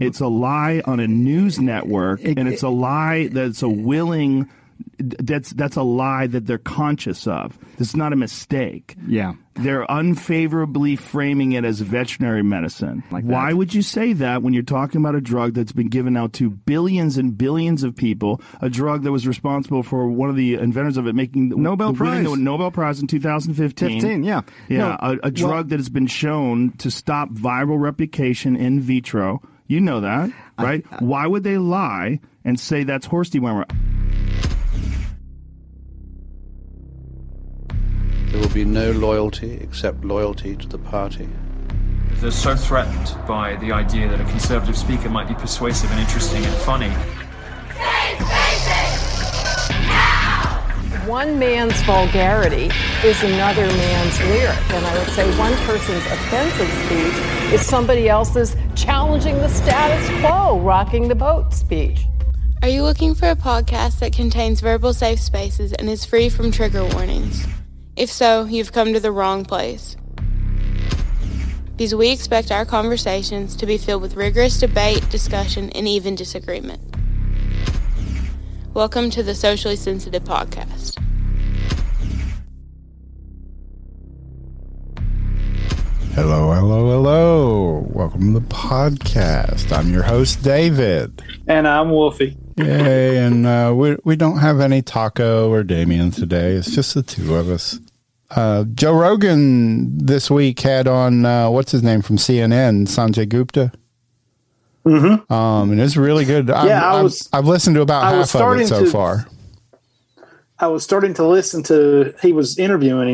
It's a lie on a news network, It- and it's a lie that's a willing. That's that's a lie that they're conscious of. This is not a mistake. Yeah. They're unfavorably framing it as veterinary medicine. Like. Why would you say that when you're talking about a drug that's been given out to billions and billions of people? A drug that was responsible for one of the inventors of it making the- Nobel the- Prize. the Nobel Prize in 2015. 15, yeah. Yeah, No, a, a well- drug that has been shown to stop viral replication in vitro. You know that, right? Uh, Why would they lie and say that's horse dewormer? There will be no loyalty except loyalty to the party. They're so threatened by the idea that a conservative speaker might be persuasive and interesting and funny. One man's vulgarity is another man's lyric. And I would say one person's offensive speech is somebody else's challenging the status quo, rocking the boat speech. Are you looking for a podcast that contains verbal safe spaces and is free from trigger warnings? If so, you've come to the wrong place. Because we expect our conversations to be filled with rigorous debate, discussion, and even disagreement. Welcome to the Socially Sensitive Podcast. Hello, hello, hello. Welcome to the podcast. I'm your host, David. And I'm Wolfie. Yay. And uh, we, we don't have any Taco or Damien today. It's just the two of us. Uh, Joe Rogan this week had on, uh, what's his name from CNN, Sanjay Gupta. Mm-hmm. Um, and it's really good. I've, Yeah, I was- I've, listened to about I half of it so to- far. I was starting to listen to. He was interviewing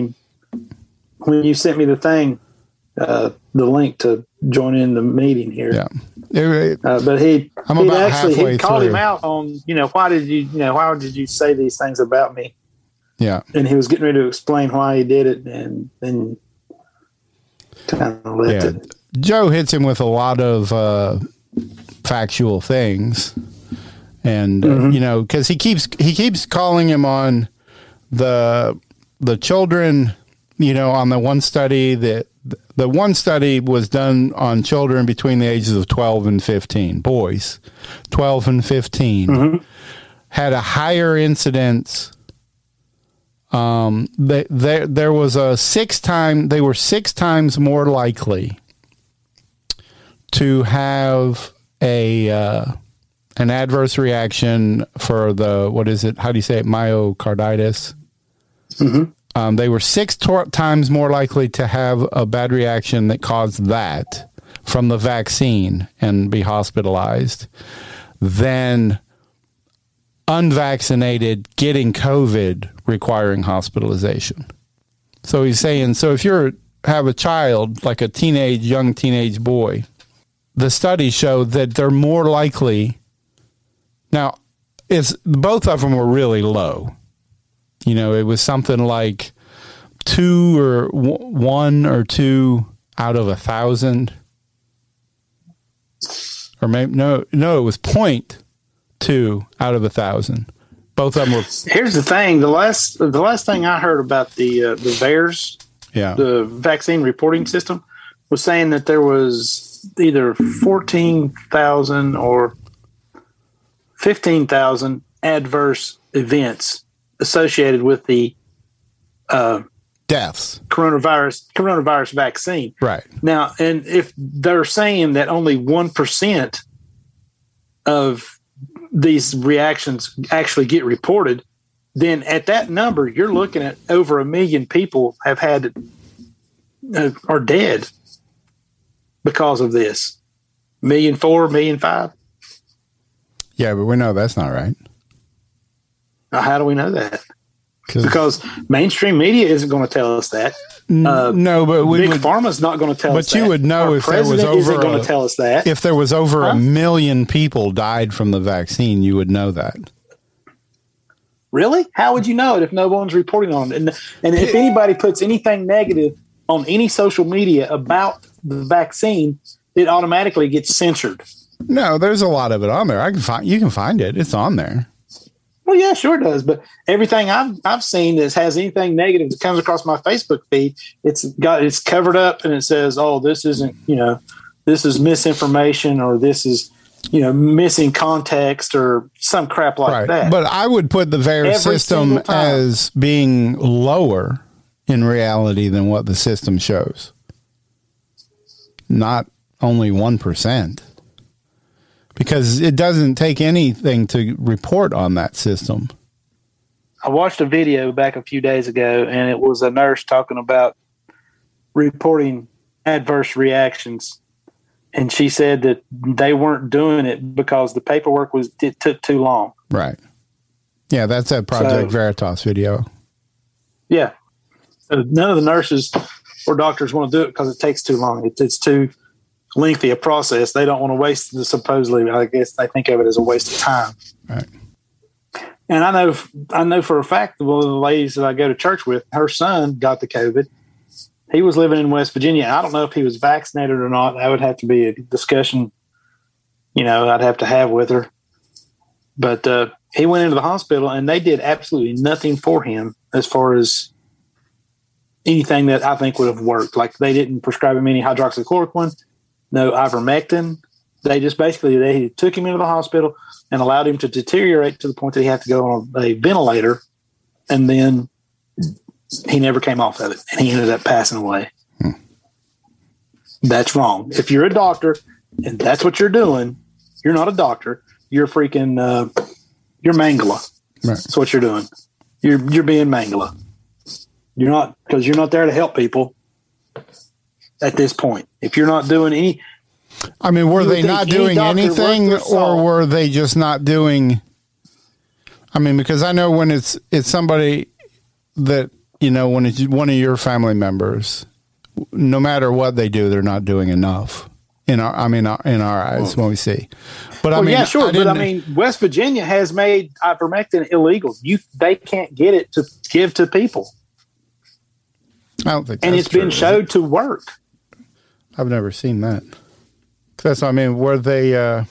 him when you sent me the thing, uh, the link to join in the meeting here. Yeah. It- Uh, but he, I'm he actually he called through. him out on you know why did you you know why did you say these things about me? yeah. And he was getting ready to explain why he did it, and then kind of left Yeah. it. Joe hits him with a lot of uh, factual things, and uh, you know because he keeps he keeps calling him on the the children. You know, on the one study that the one study was done on children between the ages of twelve and fifteen, boys, twelve and 15 had a higher incidence um, they, there there was a six time they were six times more likely to have a uh, an adverse reaction for the what is it? How do you say it? Myocarditis um, they were six tor- times more likely to have a bad reaction that caused that from the vaccine and be hospitalized than unvaccinated getting COVID requiring hospitalization. So he's saying, so if you're have a child like a teenage young teenage boy, the studies show that they're more likely. Now, it's both of them were really low. You know, it was something like two or w- one or two out of a thousand, or maybe no, no, it was point two out of a thousand. Both of them were, Here's the thing: the last the last thing I heard about the uh, the VAERS yeah, the vaccine reporting system was saying that there was either 14,000 or 15,000 adverse events associated with the uh, deaths, coronavirus coronavirus vaccine. right? Now, and if they're saying that only 1% of these reactions actually get reported, then at that number, you're looking at over a million people have had uh, are dead because of this. Million four, million five. Yeah, but we know that's not right. Now, how do we know that? Because mainstream media isn't going to tell us that. Uh, no, but we Big would, pharma's not going to tell us But you that. would know Our if there was over going a- to tell us that. if there was over Huh? a million people died from the vaccine, you would know that. Really? How would you know it if no one's reporting on it? And, and if anybody puts anything negative on any social media about the vaccine, it automatically gets censored. No, there's a lot of it on there. I can find you can find it. It's on there. Well, yeah, sure it does. But everything I've I've seen that has anything negative that comes across my Facebook feed, it's got it's covered up and it says, "Oh, this isn't you know, this is misinformation or this is you know, missing context or some crap like right. that. But I would put the Every system as being lower in reality than what the system shows. Not only 1%. Because it doesn't take anything to report on that system. I watched a video back a few days ago, and it was a nurse talking about reporting adverse reactions, and she said that they weren't doing it because the paperwork was it took too long. Right. Yeah, that's that Project So- Veritas video. Yeah, so none of the nurses or doctors want to do it because it takes too long. It, it's too lengthy a process. They don't want to waste the supposedly. I guess they think of it as a waste of time. Right. And I know, I know for a fact, one of the ladies that I go to church with, her son got the COVID. He was living in West Virginia. I don't know if he was vaccinated or not. That would have to be a discussion, you know, I'd have to have with her. But uh, he went into the hospital and they did absolutely nothing for him as far as anything that I think would have worked. Like they didn't prescribe him any hydroxychloroquine, no ivermectin. They just basically they took him into the hospital and allowed him to deteriorate to the point that he had to go on a ventilator, and then he never came off of it, and he ended up passing away. That's wrong. If you're a doctor and that's what you're doing, you're not a doctor. You're freaking uh, you're Mengele. Right. That's what you're doing. You're you're being Mengele. You're not because you're not there to help people at this point. If you're not doing any, I mean, were they not any doing anything or were they just not doing I mean, because I know when it's it's somebody that, you know, when it's one of your family members, no matter what they do, they're not doing enough. In our, I mean, in our eyes, when we see, but I mean, yeah, sure, but I mean, West Virginia has made ivermectin illegal. You they can't get it to give to people, I don't think, and it's been true, it? showed to work. I've never seen that. That's, I mean, were they? uh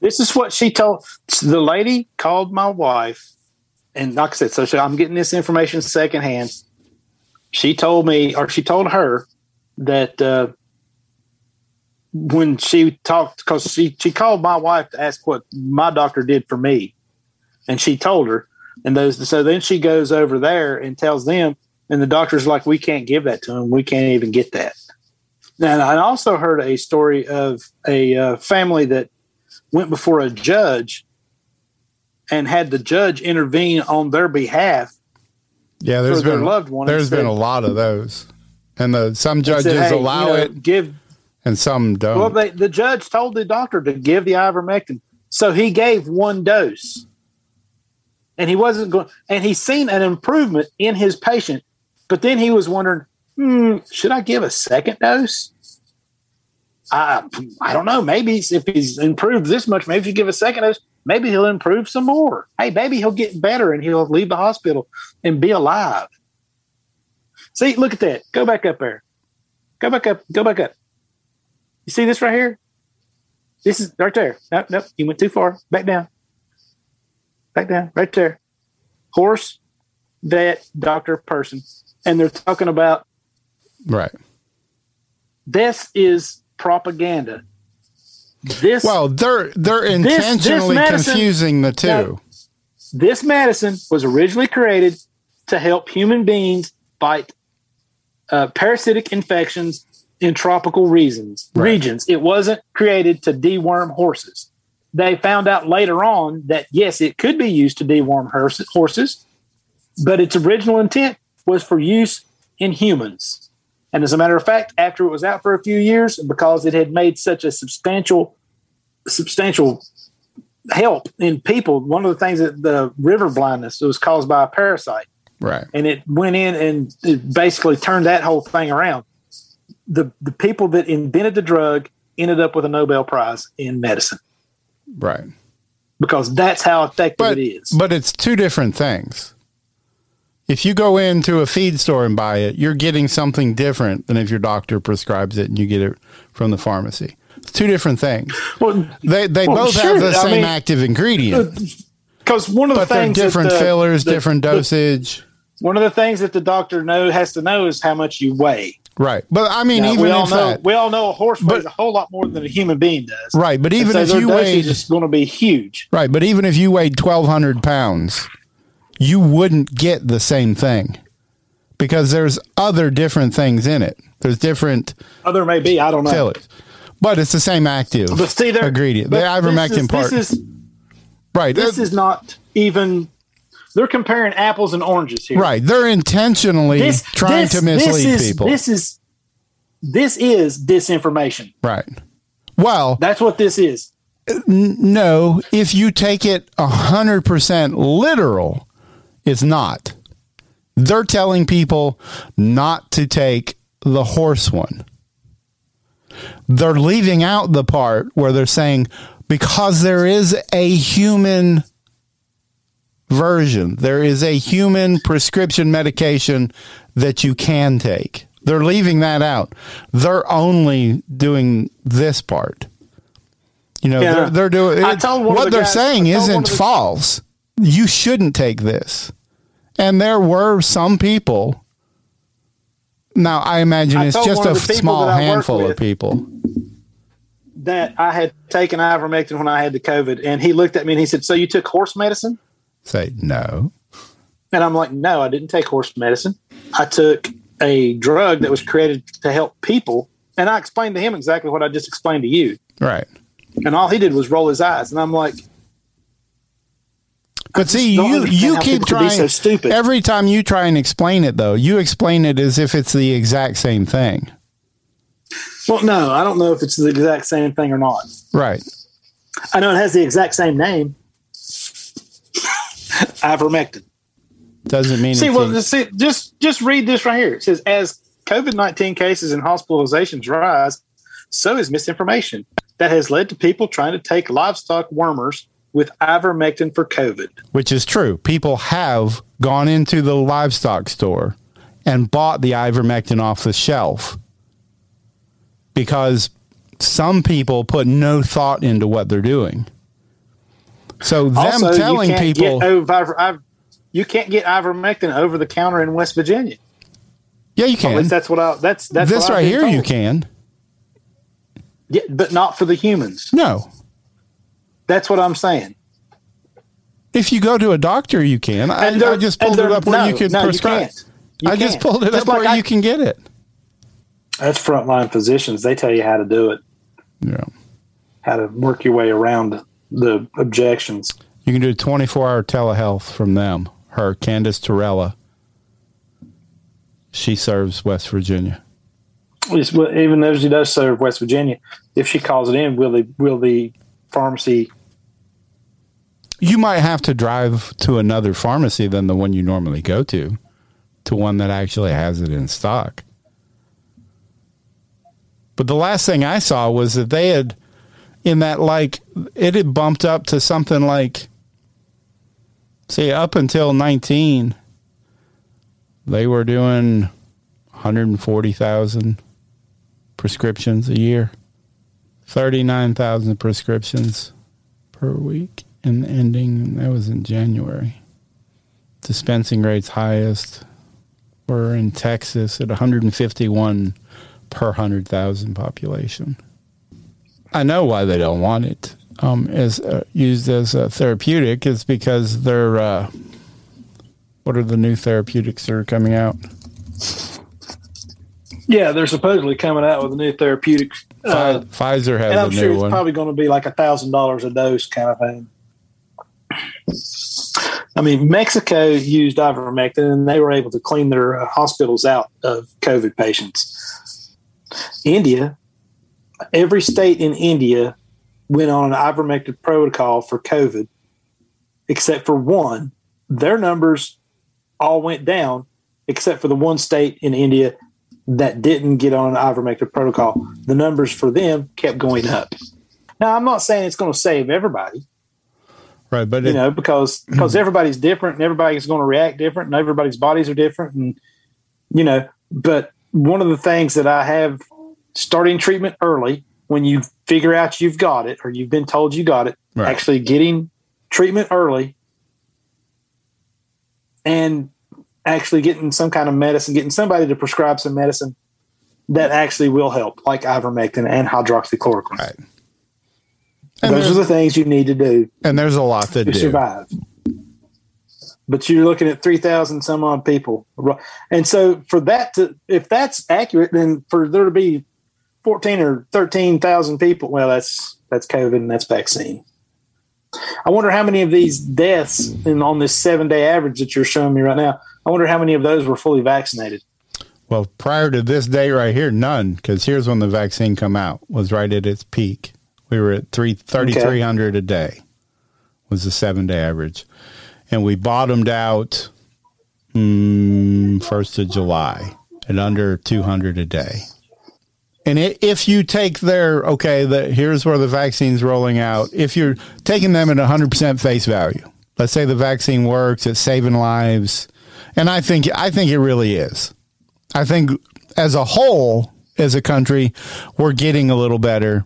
This is what she told the lady. Called my wife, and like I said, so she, I'm getting this information secondhand. She told me, or she told her that uh, when she talked, because she she called my wife to ask what my doctor did for me, and she told her, and those so then she goes over there and tells them, and the doctor's like, we can't give that to him. We can't even get that. And I also heard a story of a uh, family that went before a judge and had the judge intervene on their behalf. Yeah, there's For their been loved one, There's it been a lot of those, and the some judges said, "Hey, allow you know, it Give and some don't. well, they, the judge told the doctor to give the ivermectin, so he gave one dose, and he wasn't going. And he's seen an improvement in his patient, but then he was wondering, hmm, should I give a second dose? I I don't know. Maybe if he's improved this much, maybe if you give a second dose, maybe he'll improve some more. Hey, maybe he'll get better and he'll leave the hospital and be alive. See, look at that. Go back up there. Go back up. Go back up. You see this right here? This is right there. Nope, nope. You went too far. Back down. Back down. Right there. Horse, vet, doctor, person. And they're talking about right. this is propaganda. This Well, they're they're this intentionally medicine- confusing the two. Now, this medicine was originally created to help human beings fight uh, parasitic infections in tropical regions. Right. Regions. It wasn't created to deworm horses. They found out later on that yes, it could be used to deworm horses, but its original intent was for use in humans. And as a matter of fact, after it was out for a few years, because it had made such a substantial, substantial help in people. One of the things that the river blindness was caused by a parasite, right. and it went in and it basically turned that whole thing around. The the people that invented the drug ended up with a Nobel Prize in medicine Right. because that's how effective But it is. but it's two different things. If you go into a feed store and buy it, you're getting something different than if your doctor prescribes it and you get it from the pharmacy. It's two different things. well, They they Well, both sure, have the I same mean, active ingredient, uh, because one of the things that different the- fillers, the- different dosage. one of the things that the doctor know has to know is how much you weigh. Right. But I mean, Now, even we all know that, we all know a horse But- weighs a whole lot more than a human being does. right. But even so if you weighed, is going to be huge. right. But even if you weighed 1200 pounds, you wouldn't get the same thing because there's other different things in it. There's different there may be. I don't know. fillers, but it's the same active But see, there ingredient. The ivermectin is- part. This is right. this is not even. They're comparing apples and oranges here. right. They're intentionally This trying this- to mislead this is, people. This is this is disinformation. right. Well, That's what this is. No, if you take it 100% literal, it's not. They're telling people not to take the horse one. They're leaving out the part where they're saying because there is a human version, there is a human prescription medication that you can take. They're leaving that out. They're only doing this part. You know, Yeah. they're, they're doing it- told one of what the they're guys- saying I told one isn't the- false. You shouldn't take this. And there were some people. Now, I imagine I it's just a of the people small that I work handful of people. That I had taken ivermectin when I had the COVID, and he looked at me and he said, "So you took horse medicine?" Say no. And I'm like, "No, I didn't take horse medicine. I took a drug that was created to help people." And I explained to him exactly what I just explained to you. Right. And all he did was roll his eyes, and I'm like, But see, you you keep trying. so stupid. Every time you try and explain it, though, you explain it as if it's the exact same thing. "Well, no, I don't know if it's the exact same thing or not. Right. I know it has the exact same name, ivermectin." Doesn't mean See, it's well, see, just just read this right here. It says, as COVID nineteen cases and hospitalizations rise, so is misinformation that has led to people trying to take livestock wormers with ivermectin for COVID. which is true. People have gone into the livestock store and bought the ivermectin off the shelf because some people put no thought into what they're doing. So them also, telling you people, over, Iver- you can't get ivermectin over the counter in West Virginia. yeah, you At can. least that's what I. That's that's this right here, told. you can. Yeah, but not for the humans. No, That's what I'm saying. if you go to a doctor, you can. I, And I just and pulled it up where no, you can no, you prescribe. can't. You I just can't. pulled it Just up like where I- you can get it. That's frontline physicians. They tell you how to do it, Yeah. how to work your way around the objections. You can do 24 hour telehealth from them. Her, Candace Torella. She serves West Virginia. Well, even though she does serve West Virginia, if she calls it in, will the will the pharmacy? You might have to drive to another pharmacy than the one you normally go to, to one that actually has it in stock. But the last thing I saw was that they had, in that, like, it had bumped up to something like, see, up until 19, they were doing 140,000 prescriptions a year, 39,000 prescriptions per week and ending that was in January. Dispensing rates highest were in Texas at 151 per 100,000 population. I know why they don't want it um, as uh, used as a therapeutic is because they're uh, what are the new therapeutics that are coming out? Yeah, they're supposedly coming out with a new therapeutic, uh, Pfizer has and I'm a sure new it's one. probably going to be like a thousand dollars a dose kind of thing. I mean, Mexico used ivermectin, and they were able to clean their uh, hospitals out of COVID patients. India, every state in India went on an ivermectin protocol for COVID, except for one. Their numbers all went down, except for the one state in India that didn't get on an ivermectin protocol. The numbers for them kept going up. Now, I'm not saying it's going to save everybody, right, but you it, know, because because everybody's different and everybody's going to react different and everybody's bodies are different and you know, but one of the things that I have starting treatment early when you figure out you've got it or you've been told you got it, Right. actually getting treatment early and actually getting some kind of medicine, getting somebody to prescribe some medicine that actually will help, like ivermectin and hydroxychloroquine. Right. And Those are the things you need to do. And there's a lot to, to do. survive. But you're looking at 3,000 some odd people. And so for that to, if that's accurate, then for there to be 14 or 13,000 people, well, that's, that's COVID and that's vaccine. I wonder how many of these deaths in, on this seven day average that you're showing me right now, I wonder how many of those were fully vaccinated. Well, prior to this day right here, none, because here's when the vaccine come out was right at its peak. We were at three thirty three hundred okay. a day was the seven day average, and we bottomed out mm, first of July at under two hundred a day. And it, if you take their okay, the, here's where the vaccine's rolling out. If you're taking them at 100 percent face value, let's say the vaccine works, it's saving lives, and I think I think it really is. I think as a whole, as a country, we're getting a little better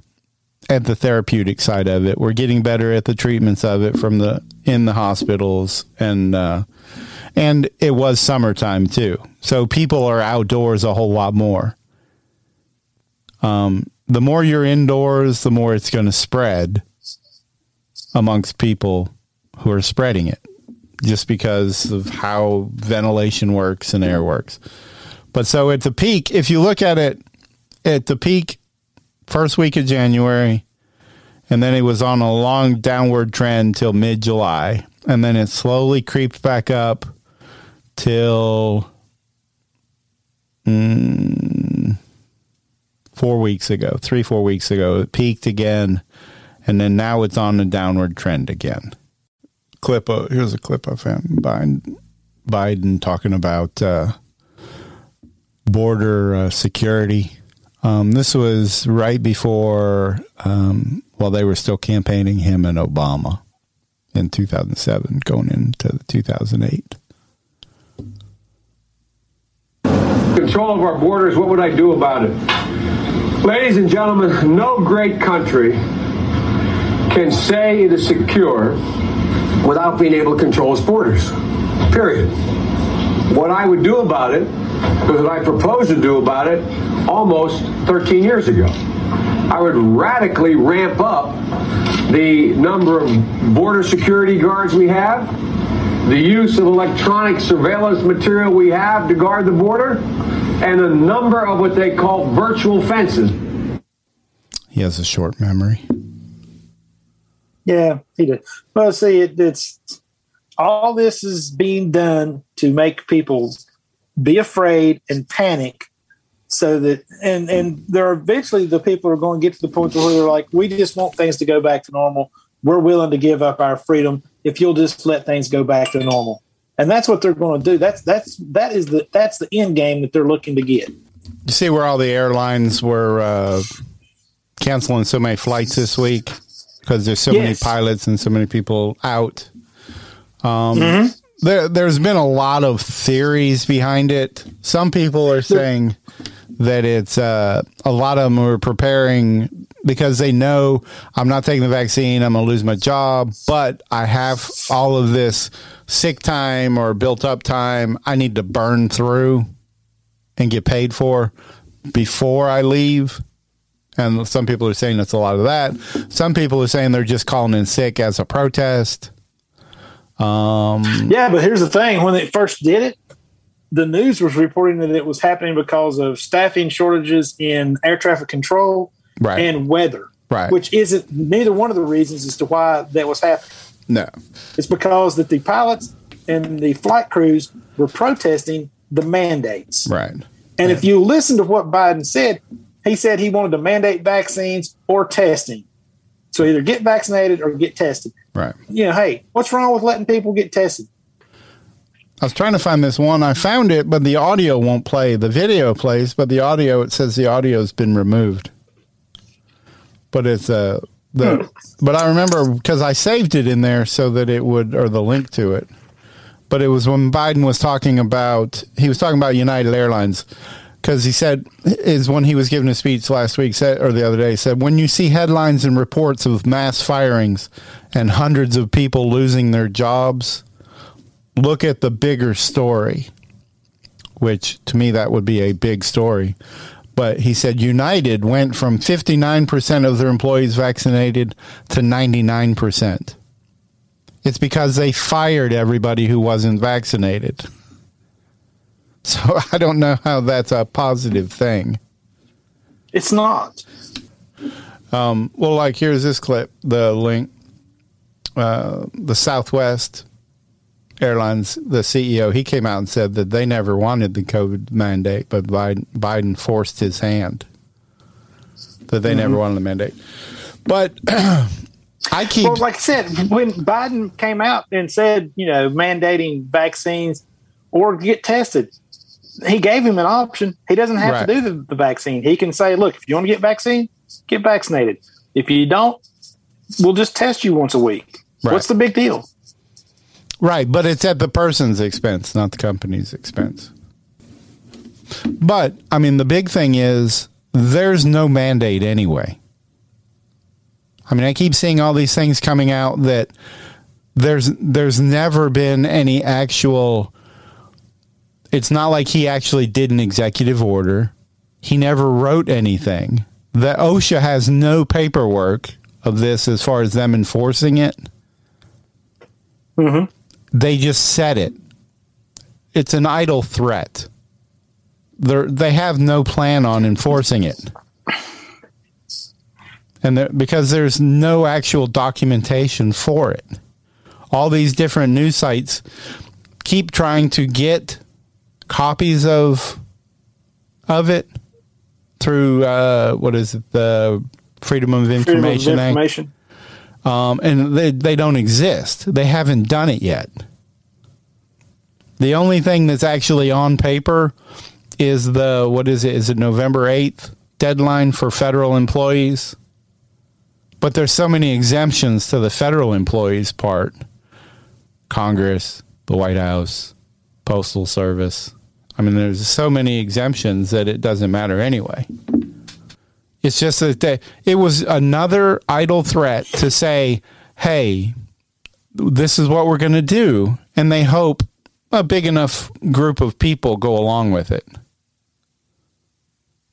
at the therapeutic side of it. We're getting better at the treatments of it from the in the hospitals and uh, and it was summertime too, so people are outdoors a whole lot more. Um, the more you're indoors, the more it's going to spread amongst people who are spreading it, just because of how ventilation works and air works. But so at the peak, if you look at it at the peak, first week of January, and then it was on a long downward trend till mid July, and then it slowly creeped back up till mm, four weeks ago, three four weeks ago. It peaked again, and then now it's on a downward trend again. Clip. Of, here's a clip of him Biden, Biden talking about. Uh, border uh, security. Um, this was right before, um, while they were still campaigning him and Obama in 2007, going into 2008. Control of our borders, what would I do about it? Ladies and gentlemen, no great country can say it is secure without being able to control its borders. Period. What I would do about it was what I proposed to do about it almost 13 years ago. I would radically ramp up the number of border security guards we have, the use of electronic surveillance material we have to guard the border, and a number of what they call virtual fences. He has a short memory. Yeah, he did. Well, see, it, it's all this is being done to make people be afraid and panic so that and and there are eventually the people are going to get to the point where they're like we just want things to go back to normal. We're willing to give up our freedom if you'll just let things go back to normal. And that's what they're going to do. That's that's that is the that's the end game that they're looking to get. You see where all the airlines were uh, canceling so many flights this week? Because there's so yes. many pilots and so many people out. Um, mm-hmm there, there's been a lot of theories behind it. Some people are saying that it's uh, a lot of them are preparing because they know I'm not taking the vaccine, I'm going to lose my job, but I have all of this sick time or built up time I need to burn through and get paid for before I leave. And some people are saying it's a lot of that. Some people are saying they're just calling in sick as a protest. Um, yeah, but here's the thing: when they first did it, the news was reporting that it was happening because of staffing shortages in air traffic control right. and weather. Right. Which isn't neither one of the reasons as to why that was happening. No. It's because that the pilots and the flight crews were protesting the mandates. Right. And yeah. if you listen to what Biden said, he said he wanted to mandate vaccines or testing. So either get vaccinated or get tested. Right. You know, hey, what's wrong with letting people get tested? I was trying to find this one. I found it, but the audio won't play. The video plays, but the audio it says the audio has been removed. But it's uh the hmm. but I remember because I saved it in there so that it would or the link to it. But it was when Biden was talking about he was talking about United Airlines because he said is when he was giving a speech last week said or the other day said when you see headlines and reports of mass firings and hundreds of people losing their jobs look at the bigger story which to me that would be a big story But he said United went from 59% of their employees vaccinated to 99%. It's because they fired everybody who wasn't vaccinated. So I don't know how that's a positive thing. It's not. Um, well, like here's this clip, the link. Uh, the Southwest Airlines, the CEO, he came out and said that they never wanted the COVID mandate, but Biden, Biden forced his hand. That they mm-hmm. never wanted the mandate. But I keep. Well, like I said, when Biden came out and said, you know, mandating vaccines or get tested, he gave him an option. He doesn't have right. to do the, the vaccine. He can say, look, if you want to get vaccine, get vaccinated. If you don't, we'll just test you once a week. Right. What's the big deal? Right, but it's at the person's expense, not the company's expense. But I mean, the big thing is there's no mandate anyway. I mean, I keep seeing all these things coming out that there's there's never been any actual it's not like he actually did an executive order. He never wrote anything. The OSHA has no paperwork of this as far as them enforcing it. Mm-hmm. They just said it. It's an idle threat. They they have no plan on enforcing it, and because there's no actual documentation for it. All these different news sites keep trying to get copies of of it through uh, what is it the Freedom of Information, Freedom of Information. Act. Um, and they they don't exist. They haven't done it yet. The only thing that's actually on paper is the what is it? Is it November eighth deadline for federal employees? But there's so many exemptions to the federal employees part. Congress, the White House, Postal Service. I mean, there's so many exemptions that it doesn't matter anyway. It's just that they, it was another idle threat to say, hey, this is what we're going to do. And they hope a big enough group of people go along with it.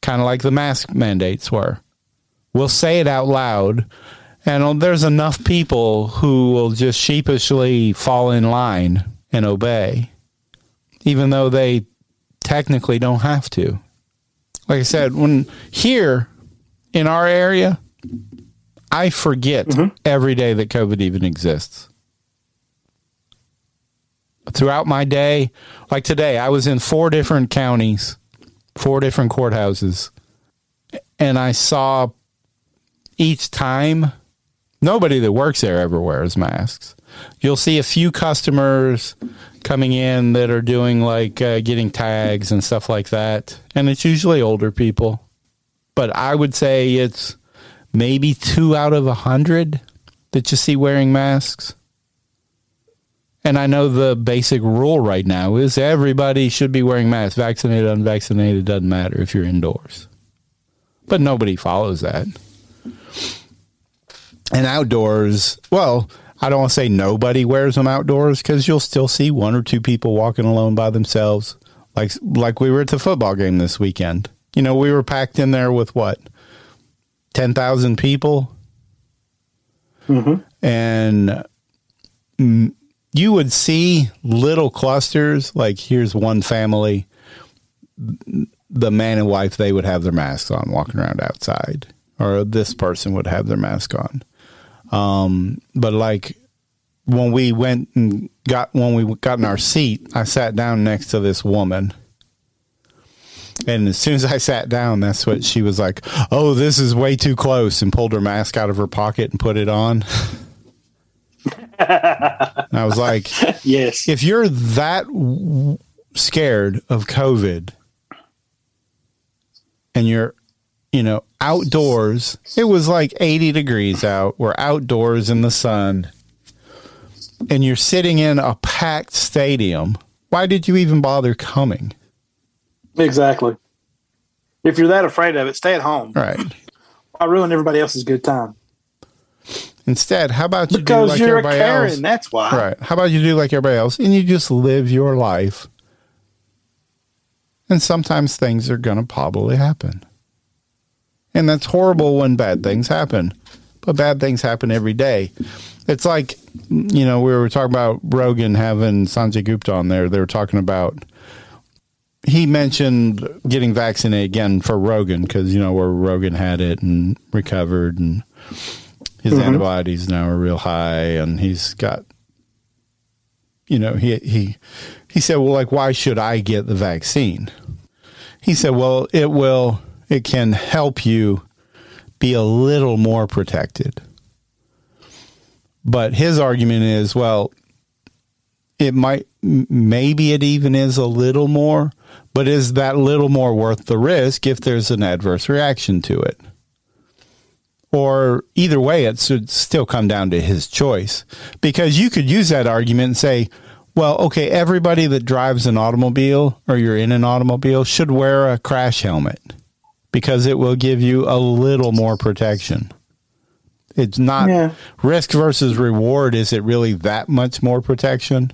Kind of like the mask mandates were. We'll say it out loud, and there's enough people who will just sheepishly fall in line and obey, even though they technically don't have to. Like I said, when here in our area, I forget mm-hmm. every day that COVID even exists. Throughout my day, like today, I was in four different counties, four different courthouses, and I saw each time nobody that works there ever wears masks. You'll see a few customers coming in that are doing like uh, getting tags and stuff like that. And it's usually older people. But I would say it's maybe two out of a hundred that you see wearing masks. And I know the basic rule right now is everybody should be wearing masks. Vaccinated, unvaccinated, doesn't matter if you're indoors. But nobody follows that. And outdoors, well, I don't want to say nobody wears them outdoors because you'll still see one or two people walking alone by themselves, like like we were at the football game this weekend. You know, we were packed in there with what ten thousand people, mm-hmm. and mm, you would see little clusters. Like here's one family, the man and wife they would have their masks on, walking around outside, or this person would have their mask on um, but like when we went and got when we got in our seat, I sat down next to this woman. And as soon as I sat down, that's what she was like, "Oh, this is way too close," and pulled her mask out of her pocket and put it on. I was like, "Yes, if you're that w- scared of COVID, and you're you know, outdoors. It was like 80 degrees out. We're outdoors in the sun. And you're sitting in a packed stadium. Why did you even bother coming? Exactly. If you're that afraid of it, stay at home. Right. I ruin everybody else's good time. Instead, how about you because do like you're everybody a Karen, else? That's why. Right. How about you do like everybody else and you just live your life? And sometimes things are going to probably happen. And that's horrible when bad things happen. But bad things happen every day. It's like, you know, we were talking about Rogan having Sanjay Gupta on there. They were talking about, he mentioned getting vaccinated again for Rogan because, you know, where Rogan had it and recovered and his Mhm. antibodies now are real high and he's got you know he he he said well like why should i get the vaccine he said well it will it can help you be a little more protected. But his argument is well it might maybe it even is a little more but is that little more worth the risk if there's an adverse reaction to it? Or either way, it should still come down to his choice. Because you could use that argument and say, well, okay, everybody that drives an automobile or you're in an automobile should wear a crash helmet because it will give you a little more protection. It's not Yeah. risk versus reward. Is it really that much more protection?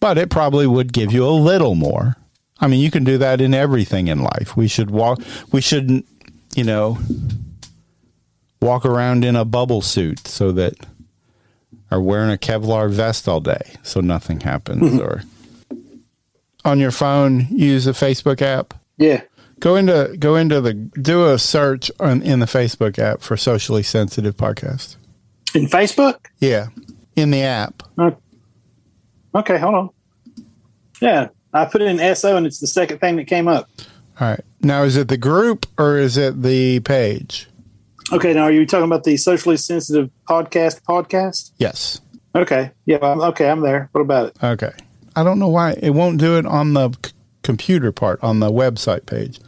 But it probably would give you a little more. I mean, you can do that in everything in life. We should walk, we shouldn't, you know, walk around in a bubble suit so that or wearing a Kevlar vest all day so nothing happens mm-hmm. or on your phone use a Facebook app. Yeah. Go into go into the do a search on, in the Facebook app for socially sensitive podcast. In Facebook? Yeah, in the app. Uh, okay, hold on. Yeah, I put it in SO and it's the second thing that came up. All right. Now is it the group or is it the page? Okay, now are you talking about the socially sensitive podcast podcast? Yes. Okay. Yeah, I'm, okay, I'm there. What about it? Okay. I don't know why it won't do it on the computer part on the website page.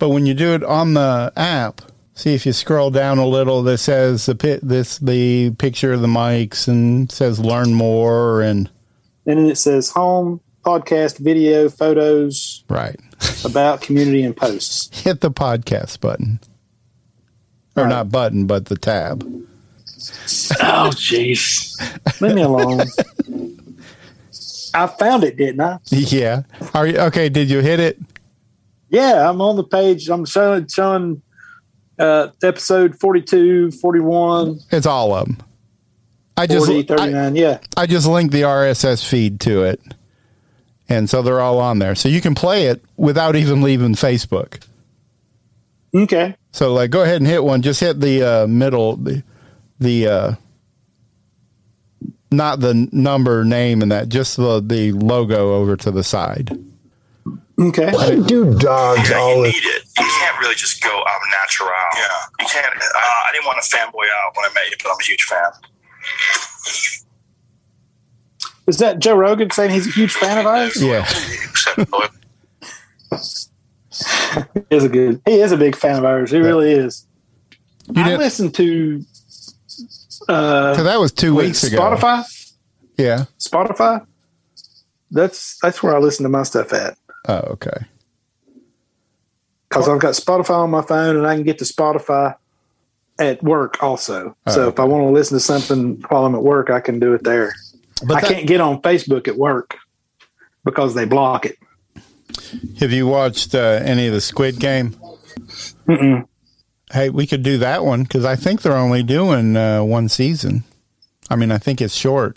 But when you do it on the app, see if you scroll down a little that says the pi- this the picture of the mics and says learn more and And then it says home, podcast, video, photos, right. about community and posts. Hit the podcast button. Or not button, but the tab. Oh, jeez. Leave me alone. I found it, didn't I? Yeah. Are you okay, did you hit it? Yeah, I'm on the page. I'm showing, showing uh, episode 42, 41, It's all of them. I just 40, 39. yeah. I just linked the RSS feed to it. And so they're all on there. So you can play it without even leaving Facebook. Okay. So like go ahead and hit one. Just hit the uh, middle the the uh not the number name and that just the the logo over to the side. Okay. Why do dogs Yeah, you always? need it. You can't really just go out natural. Yeah. You can't. Uh, I didn't want to fanboy out when I met you, but I'm a huge fan. Is that Joe Rogan saying he's a huge fan of ours? Yeah. He is a good. He is a big fan of ours. He really is. You I didn't- listened to. Uh, So that was two weeks ago. Spotify. Yeah. Spotify. That's that's where I listen to my stuff at Oh, okay. because I've got Spotify on my phone and I can get to Spotify at work also. Oh, so if I want to listen to something while I'm at work, I can do it there. But I that- can't get on Facebook at work because they block it. Have you watched uh, any of the Squid Game? Mm-mm. Hey, we could do that one because I think they're only doing uh, one season. I mean, I think it's short.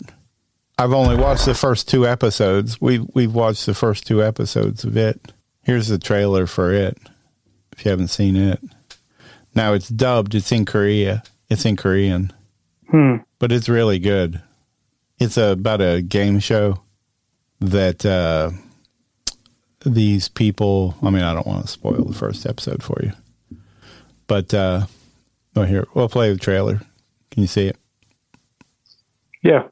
I've only watched the first two episodes. We we've watched the first two episodes of it. Here's the trailer for it. If you haven't seen it, now it's dubbed. It's in Korea. It's in Korean, Hmm. but it's really good. It's a, about a game show that uh, these people. I mean, I don't want to spoil the first episode for you, but uh, oh, here we'll play the trailer. Can you see it? Yeah.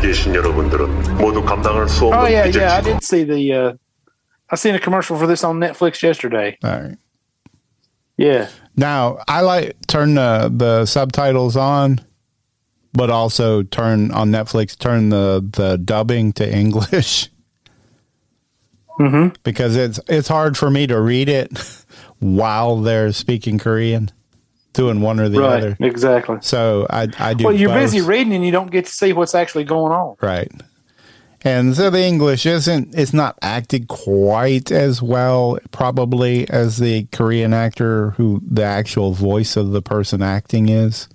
계신 여러분들은 모두 감당할 수 없는 Oh yeah, 빚을 yeah. I 지고 did see the. Uh, I seen a commercial for this on Netflix yesterday. All right. Yeah. Now I like turn the the subtitles on, but also turn on Netflix turn the the dubbing to English. Mm-hmm. Because it's it's hard for me to read it while they're speaking Korean, doing one or the right. other. Exactly. So I I do. Well, you're both. busy reading and you don't get to see what's actually going on. Right. And so the English isn't it's not acted quite as well probably as the Korean actor who the actual voice of the person acting is.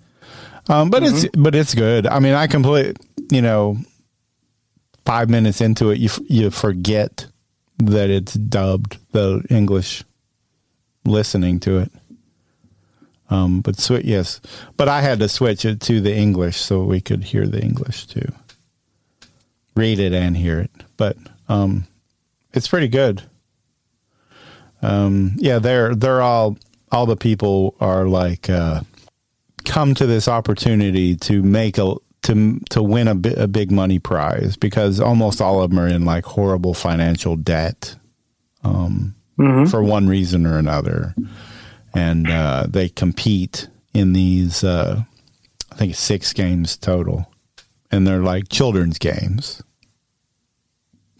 Um, but it's but it's good. I mean, I complete, you know, 5 minutes into it you f- you forget that it's dubbed the English listening to it. Um, but swi yes, but I had to switch it to the English so we could hear the English too read it and hear it. But um, it's pretty good. Um, yeah, they're they're all all the people are like uh, come to this opportunity to make a to to win a, bi- a big money prize because almost all of them are in like horrible financial debt um, for one reason or another, and uh, they compete in these. Uh, I think six games total and they're like children's games.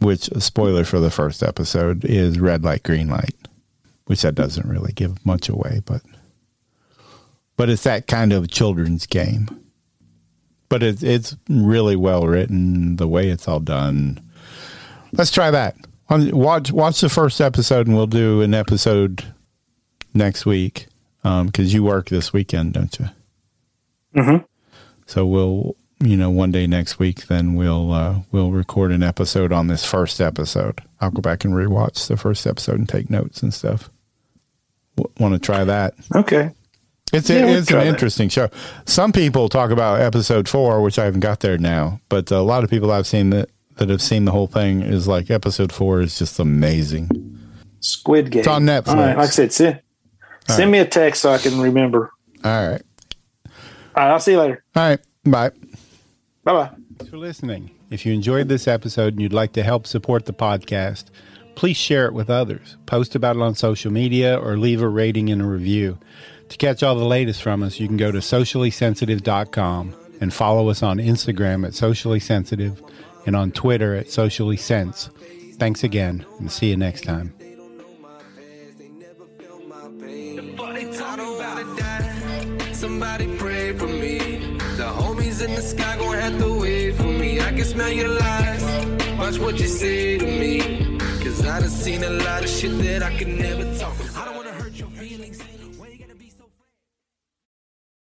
Which spoiler for the first episode is red light, green light, which that doesn't really give much away, but but it's that kind of children's game. But it's it's really well written, the way it's all done. Let's try that. Watch watch the first episode, and we'll do an episode next week because you work this weekend, don't you? Mm-hmm. So we'll, you know, one day next week, then we'll uh, we'll record an episode on this first episode. I'll go back and rewatch the first episode and take notes and stuff. W- Want to try that? Okay. It's Yeah, it's an that. interesting show. Some people talk about episode four, which I haven't got there now, but a lot of people I've seen that that have seen the whole thing is like episode four is just amazing. Squid Game. It's on Netflix. Right, like I said, send, send me a text so I can remember. All right, All right, I'll see you later. all right, bye. Bye bye. Thanks for listening. If you enjoyed this episode and you'd like to help support the podcast, please share it with others. Post about it on social media or leave a rating and a review. To catch all the latest from us, you can go to sociallysensitive.com and follow us on Instagram at sociallysensitive and on Twitter at socially sense. Thanks again and see you next time. Somebody pray for me. The homies in the sky gon' have to wait for me. I can smell your lies. Watch what you say to me. Cause I done seen a lot of shit that I could never talk